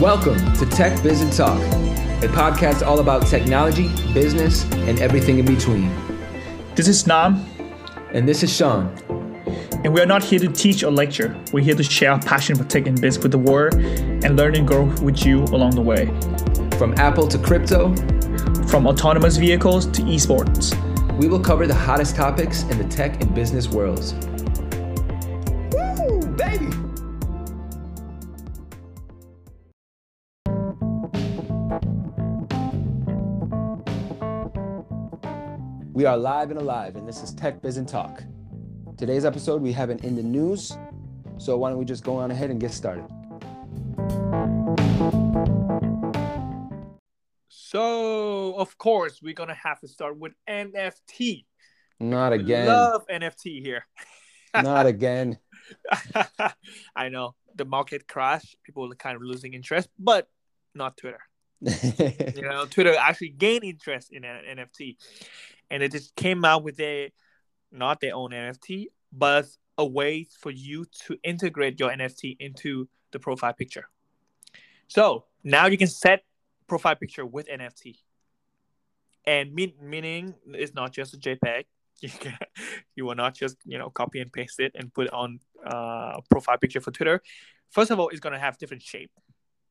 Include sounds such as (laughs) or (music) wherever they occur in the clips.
Welcome to Tech Biz and Talk, a podcast all about technology, business, and everything in between. This is Nam, And this is Sean. and we are not here to teach or lecture. We're here to share our passion for tech and biz with the world and learn and grow with you along the way. From Apple to crypto, From autonomous vehicles to esports. we will cover the hottest topics in the tech and business worlds. We are live and alive, and this is Tech Biz and Talk. Today's episode, we have an in the news. So why don't we just go on ahead and get started? So, of course, we're going to have to start with NFT. Not again. Love NFT here. Not (laughs) again. (laughs) I know the market crash, people are kind of losing interest, but not Twitter. (laughs) you know, Twitter actually gained interest in NFT, and it just came out with a not their own NFT, but a way for you to integrate your NFT into the profile picture. So now you can set profile picture with NFT, and mean, meaning it's not just a JPEG. (laughs) You, can, you will not just you know copy and paste it and put on uh, profile picture for Twitter. First of all, it's gonna have different shape,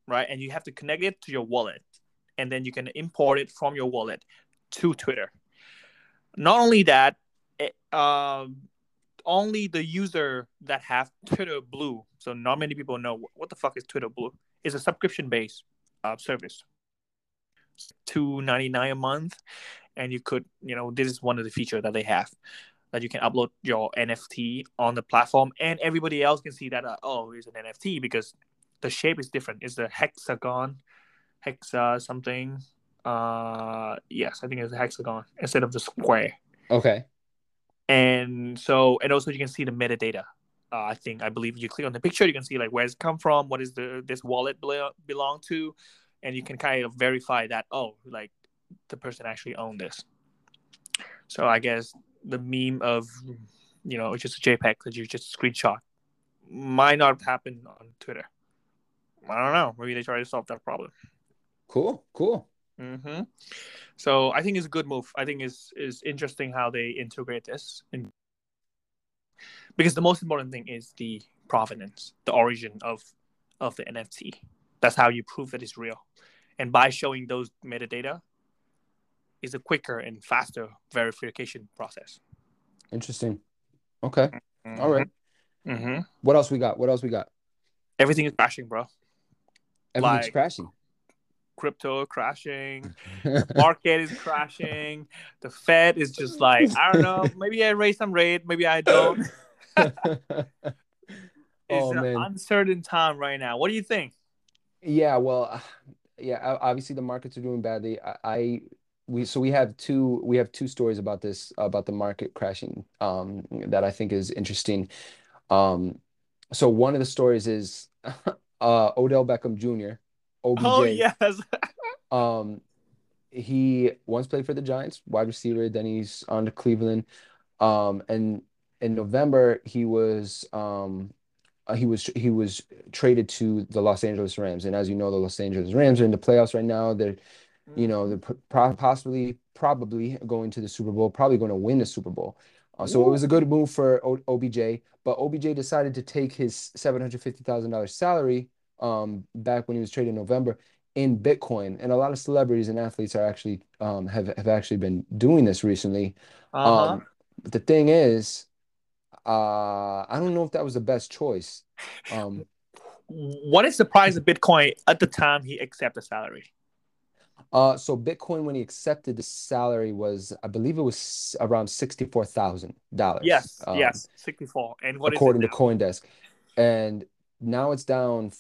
right? And you have to connect it to your wallet, and then you can import it from your wallet to Twitter. Not only that, it, um, only the user that have Twitter Blue. So not many people know what, the fuck is Twitter Blue. It's a subscription based uh, service. Two ninety nine a month, and you could you know this is one of the features that they have that you can upload your NFT on the platform, and everybody else can see that uh, oh it's an NFT because the shape is different. It's a hexagon, hexa something. Uh, yes, I think it's a hexagon instead of the square okay. and so and also you can see the metadata uh, i think i believe you click on the picture you can see like where it's come from what is the this wallet belo- belong to and you can kind of verify that oh like the person actually owned this so i guess the meme of you know it's just a jpeg that you just screenshot might not happen on twitter i don't know maybe they try to solve that problem Cool. Cool. Hmm So I think it's a good move. I think it's is interesting how they integrate this, in... because the most important thing is the provenance, the origin of of the NFT. That's how you prove that it's real, and by showing those metadata, is a quicker and faster verification process. Interesting. Okay. All right. hmm What else we got? What else we got? Everything is crashing, bro. Everything's Like- crashing. Crypto crashing. (laughs) market is crashing. The Fed is just like, I don't know, (laughs) maybe I raise some rate, maybe I don't. (laughs) It's Oh, an man. uncertain time right now. What do you think? yeah. Well, (sighs) yeah. Obviously, the markets are doing badly. I, I we so we have two we have two stories about this about the market crashing um that I think is interesting. Um, so one of the stories is uh Odell Beckham Jr. OBJ. Oh yes. (laughs) Um, he once played for the Giants, wide receiver. Then he's on to Cleveland. Um, and in November, he was um, uh, he was he was traded to the Los Angeles Rams. And as you know, the Los Angeles Rams are in the playoffs right now. They're you know they're pro possibly probably going to the Super Bowl, probably going to win the Super Bowl. Uh, so it was a good move for o OBJ, but OBJ decided to take his seven hundred fifty thousand dollars salary um, back when he was traded in November in Bitcoin, and a lot of celebrities and athletes are actually um, have have actually been doing this recently. Uh-huh. Um, but the thing is, uh, I don't know if that was the best choice. Um, what is the price of Bitcoin at the time he accepted salary? uh, so Bitcoin when he accepted the salary was, I believe it was around sixty-four thousand dollars. Yes, Um, yes, sixty-four. And what is according to? CoinDesk, and now it's down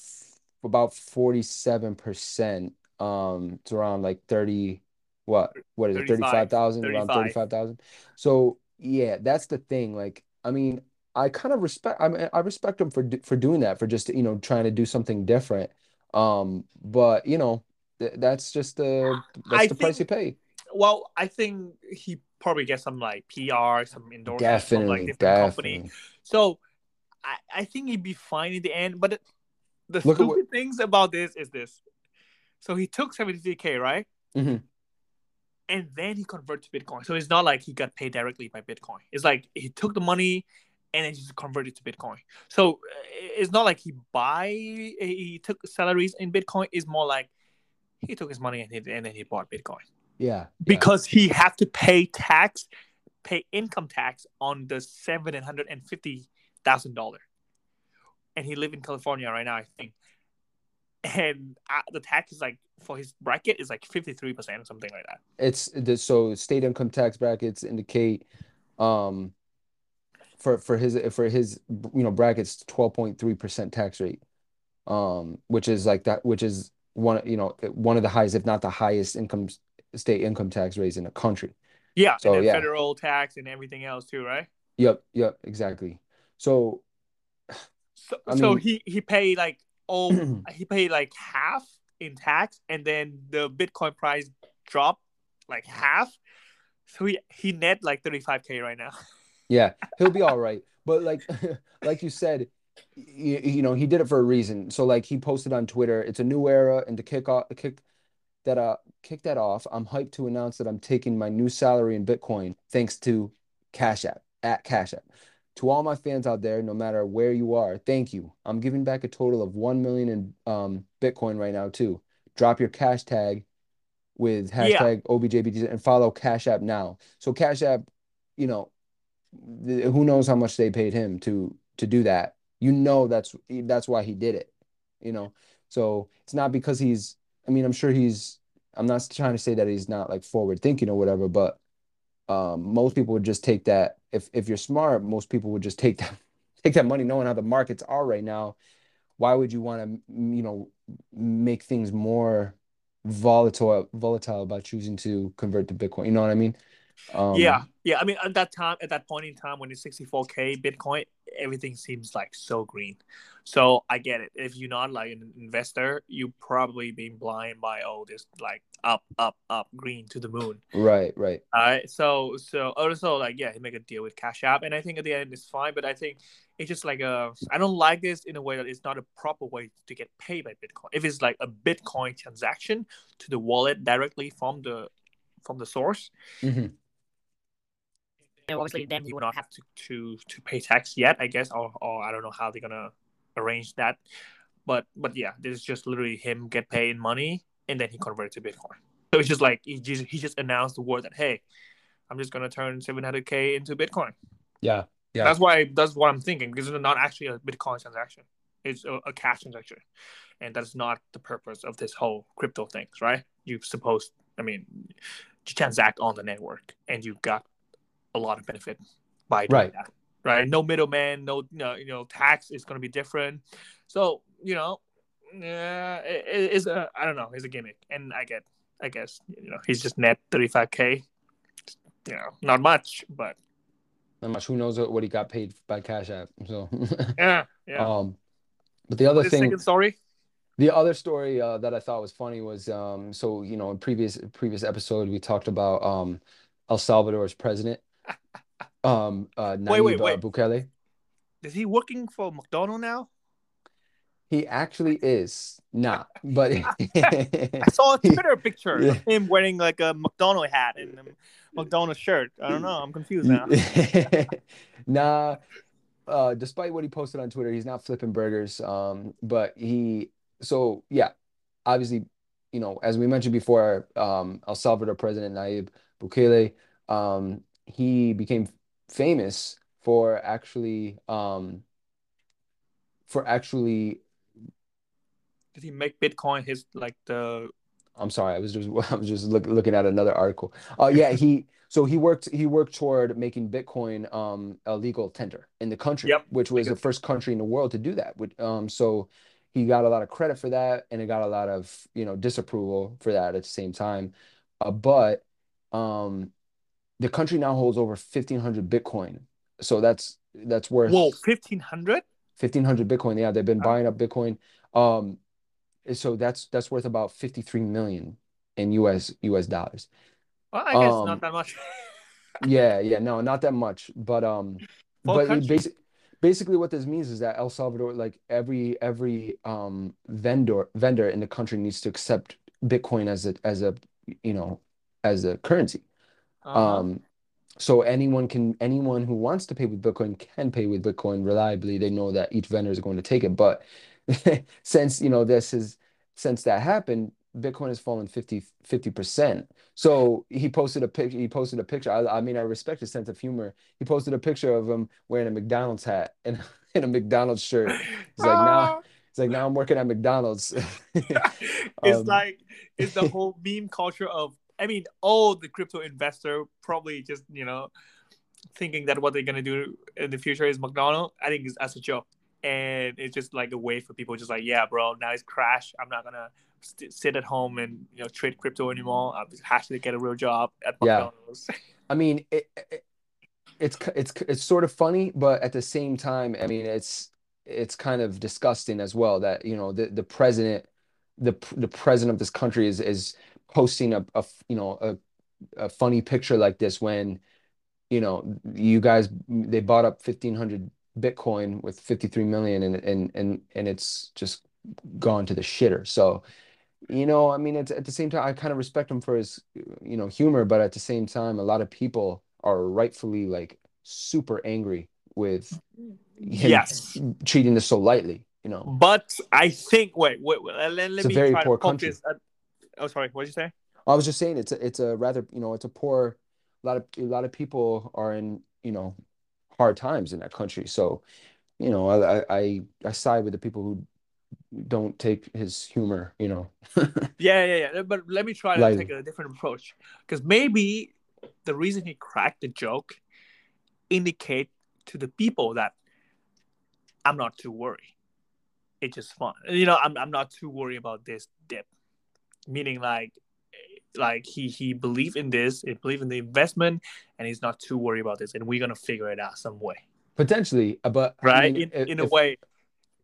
about forty-seven percent. Um, it's around like thirty. What? What is it? 35, Thirty-five thousand. Around 35. thirty-five thousand. So yeah, that's the thing. Like, I mean, I kind of respect. I mean, I respect him for for doing that, for just you know trying to do something different. Um, but you know, th that's just the that's I the price you pay. Well, I think he probably gets some like PR, some endorsement from like Definitely, different company. So I, I think he'd be fine in the end. But the Look stupid what- things about this is this. So he took 73k, right? Mhm. And then he converted to Bitcoin. So it's not like he got paid directly by Bitcoin. It's like he took the money and then he just converted to Bitcoin. So uh, it's not like he buy he took salaries in Bitcoin. It's more like he took his money and, he, and then he bought Bitcoin Yeah. yeah. because he had to pay tax, pay income tax on the seven hundred and fifty thousand dollar, and he live in California right now, I think. And uh, the tax is like for his bracket is like fifty three percent or something like that. it's the so state income tax brackets indicate um for for his for his you know brackets 12.3% tax rate um which is like that which is one you know one of the highest if not the highest income state income tax rates in the country Yeah, So, yeah. federal tax and everything else too, right? yep yep exactly so So, I so he he paid like oh (clears throat) he paid like half in tax, and then the Bitcoin price dropped like half. So he he net like thirty five k right now. (laughs) Yeah, he'll be all right. But like (laughs) like you said, you, you know, he did it for a reason. So like he posted on Twitter, it's a new era and to kick off kick that uh kick that off, I'm hyped to announce that I'm taking my new salary in Bitcoin thanks to Cash App at Cash App. To all my fans out there, no matter where you are, thank you. I'm giving back a total of 1 million in um Bitcoin right now too. Drop your cash tag with Yeah. hashtag OBJBT and follow Cash App now. So Cash App, you know, th- who knows how much they paid him to to do that you know that's that's why he did it you know so it's not because he's i mean i'm sure he's i'm not trying to say that he's not like forward thinking or whatever but um most people would just take that if if you're smart most people would just take that (laughs) take that money knowing how the markets are right now why would you want to you know make things more volatile volatile by choosing to convert to bitcoin you know what i mean um yeah, yeah. I mean, at that time, at that point in time, when it's sixty four k Bitcoin, everything seems like so green. So I get it. If you're not like an investor, you probably being blind by all this like up, up, up, green to the moon. right right All right. So, so also like yeah, he make a deal with Cash App, and I think at the end it's fine. But I think it's just like a. I don't like this in a way that it's not a proper way to get paid by Bitcoin. If it's like a Bitcoin transaction to the wallet directly from the from the source, Mhm. And obviously then you would not have to, to to pay tax yet, I guess, or or I don't know how they're gonna arrange that. But but yeah, this is just literally him get paid in money and then he converted to Bitcoin. So it's just like he just he just announced the word that hey, I'm just gonna turn 700k into Bitcoin. yeah Yeah. That's why that's what I'm thinking because it's not actually a Bitcoin transaction. It's a, a cash transaction, and that's not the purpose of this whole crypto things, right? You're supposed, I mean, to transact on the network, and you got a lot of benefit by doing Right. that, right? No middleman, no, no, you know, tax is going to be different. So you know, yeah, it, it's a I don't know, it's a gimmick, and I get, I guess, you know, he's just net 35k. You know, not much, but Not much. Who knows what he got paid by Cash App? So, (laughs) yeah, yeah. um, but the other the thing, story. the other story uh, that I thought was funny was, um, so you know, in previous previous episode we talked about um, El Salvador's president, um, uh, Wait, wait, uh, wait. Bukele. Is he working for McDonald now? He actually is not, but (laughs) I saw a (laughs) Twitter picture Yeah. of him wearing like a McDonald hat and a (laughs) McDonald shirt. I don't know. I'm confused now. nah, uh, despite what he posted on Twitter, he's not flipping burgers. Um, but he, so yeah, obviously, you know, as we mentioned before, um, El Salvador President Nayib Bukele, um, he became famous for actually, um, for actually, Did he make Bitcoin his like the? I'm sorry, I was just (laughs) I was just look, looking at another article. Uh, yeah, he (laughs) so he worked he worked toward making Bitcoin um a legal tender in the country, Yep. which was the first country in the world to do that. Which, um, so he got a lot of credit for that, and it got a lot of you know disapproval for that at the same time. Uh, but um, the country now holds over 1,500 Bitcoin, so that's that's worth Whoa, fifteen hundred. 1,500 Bitcoin. Yeah, they've been buying up Bitcoin. Um, so that's that's worth about 53 million in US US dollars. Well, I guess Um, not that much. (laughs) Yeah, yeah, no, not that much, but um, a but basically, basically what this means is that El Salvador, like every every um vendor vendor in the country needs to accept Bitcoin as a as a you know as a currency. Uh-huh. Um, so anyone can anyone who wants to pay with Bitcoin can pay with Bitcoin reliably. They know that each vendor is going to take it. But (laughs) since you know this is since that happened, Bitcoin has fallen 50 percent. So he posted a picture. He posted a picture. I, I mean, I respect his sense of humor. He posted a picture of him wearing a McDonald's hat and (laughs) in a McDonald's shirt. He's like now. He's like now I'm working at McDonald's. (laughs) it's Um, like it's the whole meme culture of I mean, all the crypto investor probably just you know thinking that what they're gonna do in the future is McDonald. I think it's as a joke, and it's just like a way for people just like, yeah, bro, now it's crash. I'm not gonna st- sit at home and you know trade crypto anymore. I'm just actually get a real job at McDonald's. Yeah. I mean, it, it it's it's it's sort of funny, but at the same time, I mean, it's it's kind of disgusting as well that you know the the president the the president of this country is is posting a, a you know a, a funny picture like this when you know you guys they bought up 1500 Bitcoin with 53 million and and and and it's just gone to the shitter. So you know, I mean, it's at the same time, I kind of respect him for his, you know, humor, but at the same time, a lot of people are rightfully like super angry with him yes, treating this so lightly, you know. but I think wait, wait, wait let, let me very try poor to country. At, oh, sorry, what did you say? I was just saying it's a, it's a rather, you know, it's a poor, a lot of a lot of people are in, you know, hard times in that country. So, you know, I I I side with the people who don't take his humor, you know, (laughs) Yeah, yeah, yeah. But let me try to lightly. take a different approach because maybe the reason he cracked the joke indicate to the people that I'm not too worried. It's just fun. You know, I'm I'm not too worried about this dip. Meaning like like he he believed in this, he believed in the investment, and he's not too worried about this, and we're gonna figure it out some way, Potentially, uh, but I right? mean, In if, in a way,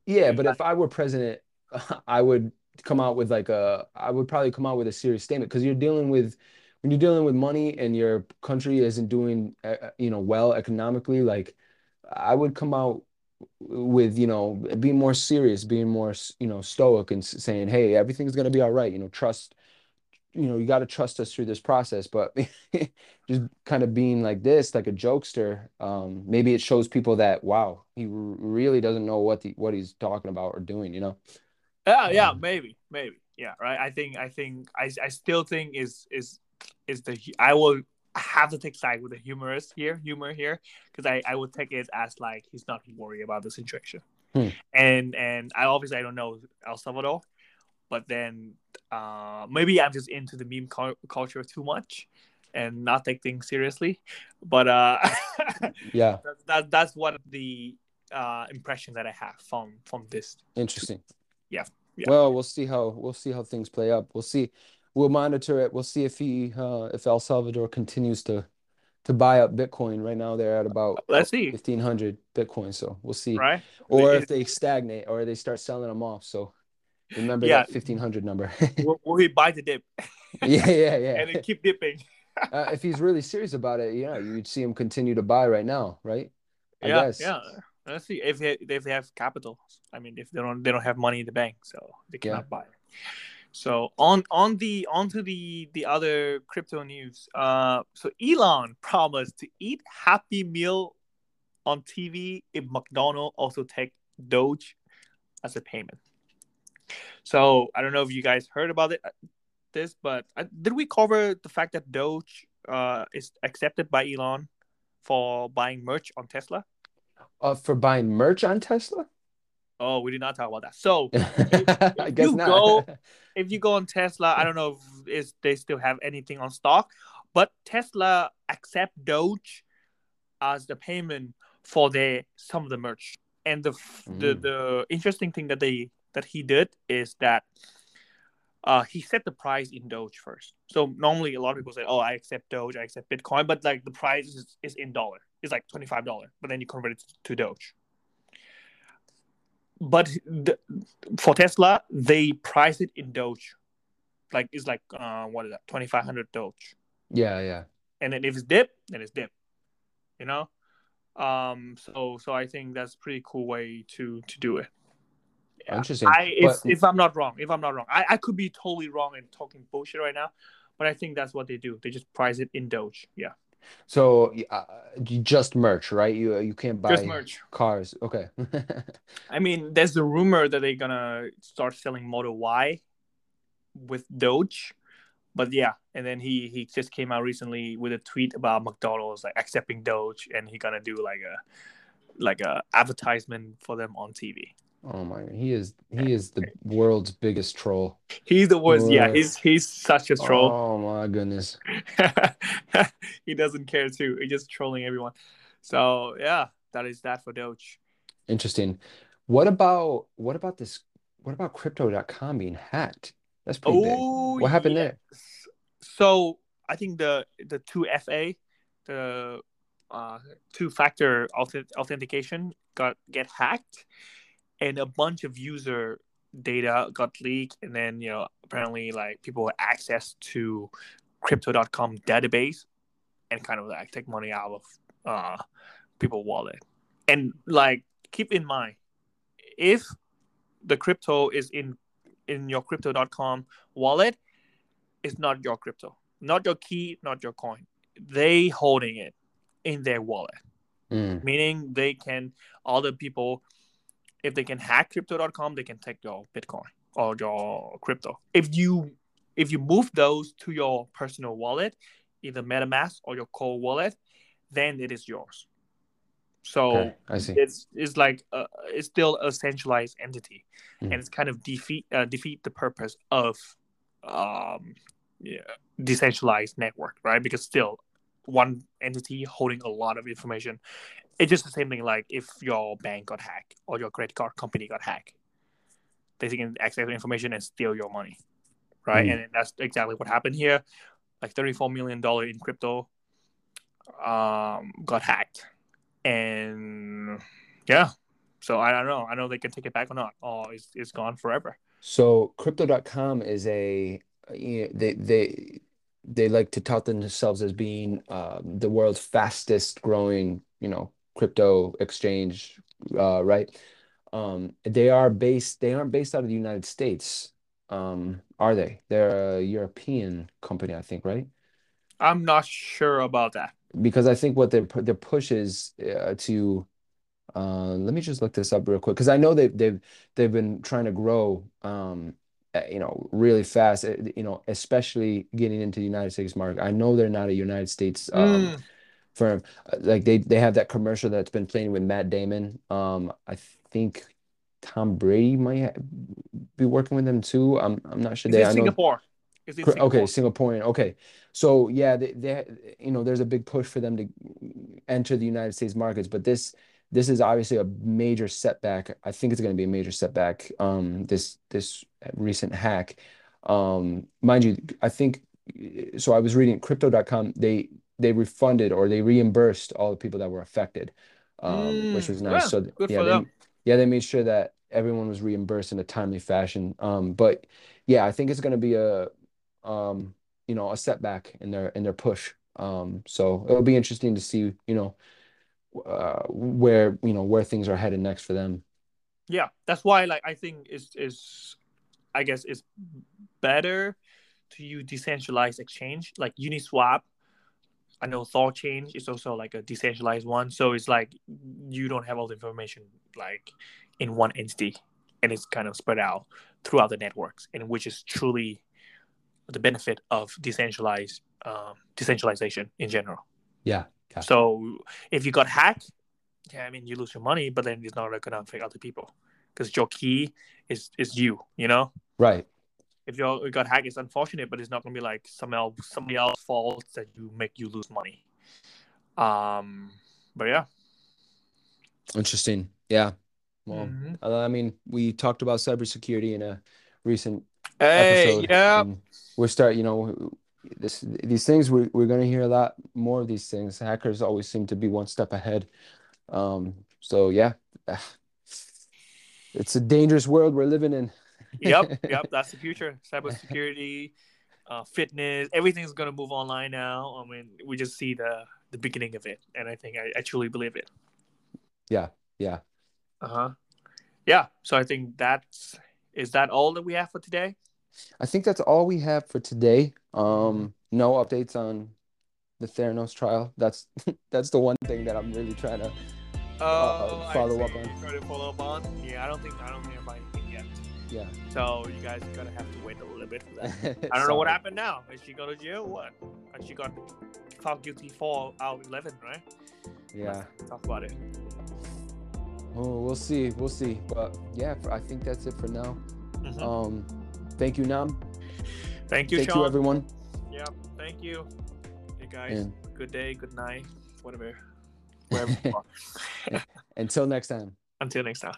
Yeah, but if I were president, (laughs) I would come out with like a, I would probably come out with a serious statement because you're dealing with, when you're dealing with money and your country isn't doing, uh, uh, you know, well economically, like I would come out with, you know, being more serious, being more, you know, stoic and saying, hey, everything's going to be all right. You know, trust, you know, you got to trust us through this process. But (laughs) just kind of being like this, like a jokester, um, maybe it shows people that, wow, he r- really doesn't know what the what he's talking about or doing, you know? Yeah, yeah, Um, maybe, maybe, yeah, right. I think, I think, I, I still think is is is the I will have to take side with the humorous here, humor here, because I I would take it as like he's not worried about the situation, Hmm. and and I obviously I don't know El Salvador, but then uh maybe I'm just into the meme cul- culture too much, and not take things seriously, but uh (laughs) yeah, that's that, that's what the uh impression that I have from from this. interesting. Yeah, yeah. Well, we'll see how we'll see how things play up. We'll see. We'll monitor it. We'll see if he uh if El Salvador continues to to buy up Bitcoin. Right now they're at about Let's see, 1500 Bitcoin, so we'll see. right? Or if they stagnate or they start selling them off. So remember Yeah. that 1500 number. (laughs) will, will he buy the dip (laughs) Yeah, yeah, yeah. and then keep dipping? (laughs) Uh, if he's really serious about it, yeah, you'd see him continue to buy right now, right? I yeah, guess. yeah. Let's see if they if they have capital. I mean, if they don't they don't have money in the bank, so they Yeah. cannot buy. So on on the onto the the other crypto news. Uh, so Elon promised to eat Happy Meal on TV if McDonald also take Doge as a payment. So I don't know if you guys heard about it, this, but uh, did we cover the fact that Doge uh, is accepted by Elon for buying merch on Tesla? Uh, for buying merch on Tesla? Oh, we did not talk about that. So (laughs) if guess you not. go- (laughs) if you go on Tesla, I don't know if is they still have anything on stock, but Tesla accept Doge as the payment for their some of the merch. And the f the Mm. the interesting thing that they that he did is that uh, he set the price in Doge first. So normally a lot of people say, "Oh, I accept Doge, I accept Bitcoin," but like the price is, is in dollar. It's like twenty five dollar, but then you convert it to Doge. But the, for Tesla, they price it in Doge, like it's like uh, what is that, twenty five hundred Doge, Yeah, yeah. and then if it's dip, then it's dip, you know. Um, so so I think that's a pretty cool way to to do it. Yeah. Interesting. I if, but... if I'm not wrong, if I'm not wrong, I, I could be totally wrong and talking bullshit right now, but I think that's what they do. They just price it in Doge. Yeah. So uh, just merch, right? You you can't buy just merch. cars. Okay. I mean, there's the rumor that they're gonna start selling Model Y with Doge, but yeah, and then he he just came out recently with a tweet about McDonald's like accepting Doge, and he gonna do like a like a advertisement for them on TV. Oh my! He is he is the world's biggest troll. He's the worst. Yeah, he's he's such a troll. Oh my goodness. (laughs) he doesn't care too. He's just trolling everyone. So yeah, that is that for Doge. Interesting. What about what about this? What about crypto.com being hacked? That's pretty oh, big. What happened yes. there? So I think the the two FA, the uh, two factor authentication got get hacked and a bunch of user data got leaked and then you know apparently like people had access to crypto.com database and kind of like take money out of uh people wallet. And like keep in mind if the crypto is in in your crypto.com wallet it's not your crypto. Not your key not your coin. They holding it in their wallet. Mm. meaning they can other people if they can hack crypto.com, they can take your Bitcoin or your crypto. If you if you move those to your personal wallet, either MetaMask or your Cold wallet, then it is yours. So okay, I see. It's it's like a, it's still a centralized entity, mm. and it's kind of defeat uh, defeat the purpose of um, yeah, decentralized network, right? Because still one entity holding a lot of information it's just the same thing like if your bank got hacked or your credit card company got hacked they can access information and steal your money right? Mm. and that's exactly what happened here. Like 34 million dollar in crypto um, got hacked. And yeah. So i don't know. I know they can take it back or not. Or it's, it's gone forever. So crypto.com is a they they they like to tout themselves as being um, the world's fastest growing you know crypto exchange, uh, right? Um, they are based. They aren't based out of the United States, um, are they? They're a European company, I think, right? I'm not sure about that because I think what their their push is uh, to. Uh, let me just look this up real quick because I know they've they've they've been trying to grow, um, you know, really fast. Uh, you know, especially getting into the United States market. I know they're not a United States um, mm uh, like they they have that commercial that's been playing with Matt Damon. Um, I think Tom Brady might be working with them too. I'm I'm not sure. Is they, I Singapore? Know, Singapore? Okay, Singaporean. Okay, so yeah, they, they you know there's a big push for them to enter the United States markets, but this this is obviously a major setback. I think it's going to be a major setback. Um, this this recent hack, um, mind you, I think. So I was reading Crypto.com. They they refunded or they reimbursed all the people that were affected, um, mm, which was nice. Yeah, so yeah, they, yeah, they made sure that everyone was reimbursed in a timely fashion. Um, but yeah, I think it's going to be a, um, you know, a setback in their in their push. Um, so it'll be interesting to see, you know, uh, where you know where things are headed next for them. Yeah, that's why like I think is is I guess it's better to use decentralized exchange like Uniswap I know THORChain is also like a decentralized one, so it's like you don't have all the information like in one entity, and it's kind of spread out throughout the networks, and which is truly the benefit of decentralized um, decentralization in general. Yeah. So if you got hacked, yeah, I mean you lose your money, but then it's not gonna affect other people because your key is is you, you know. Right if you got hacked, it's unfortunate, but it's not gonna be like some else somebody else's fault that you make you lose money. Um, but yeah. Interesting. Yeah. Well, mm-hmm. I mean, we talked about cybersecurity in a recent hey, episode. Yeah. We're start, you know, this these things we we're gonna hear a lot more of these things. Hackers always seem to be one step ahead. Um, so yeah, (sighs) it's a dangerous world we're living in yep, (laughs) yep, that's the future. Cybersecurity, uh, fitness, everything's gonna move online now. I mean, we just see the the beginning of it, and I think I, I truly believe it. Yeah, yeah. Uh huh. Yeah. So I think that's is that all that we have for today. I think that's all we have for today. Um, no updates on the Theranos trial. That's (laughs) that's the one thing that I'm really trying to Oh, uh, follow up on. Try to follow up on. Yeah, I don't think I don't think about anything yet. Yeah. So you guys are gonna have to wait a little bit for that. (laughs) I don't know what happened now. Is she going to jail? What? And she got found guilty for out eleven, right? Yeah. Let's talk about it. Oh, we'll see. We'll see. But yeah, for, I think that's it for now. Mhm. Um, thank you, Nam. thank you, Thank Sean. you, everyone. Yeah, thank you. Hey guys, And good day, good night, whatever. (laughs) Wherever you are. (laughs) until next time. Until next time.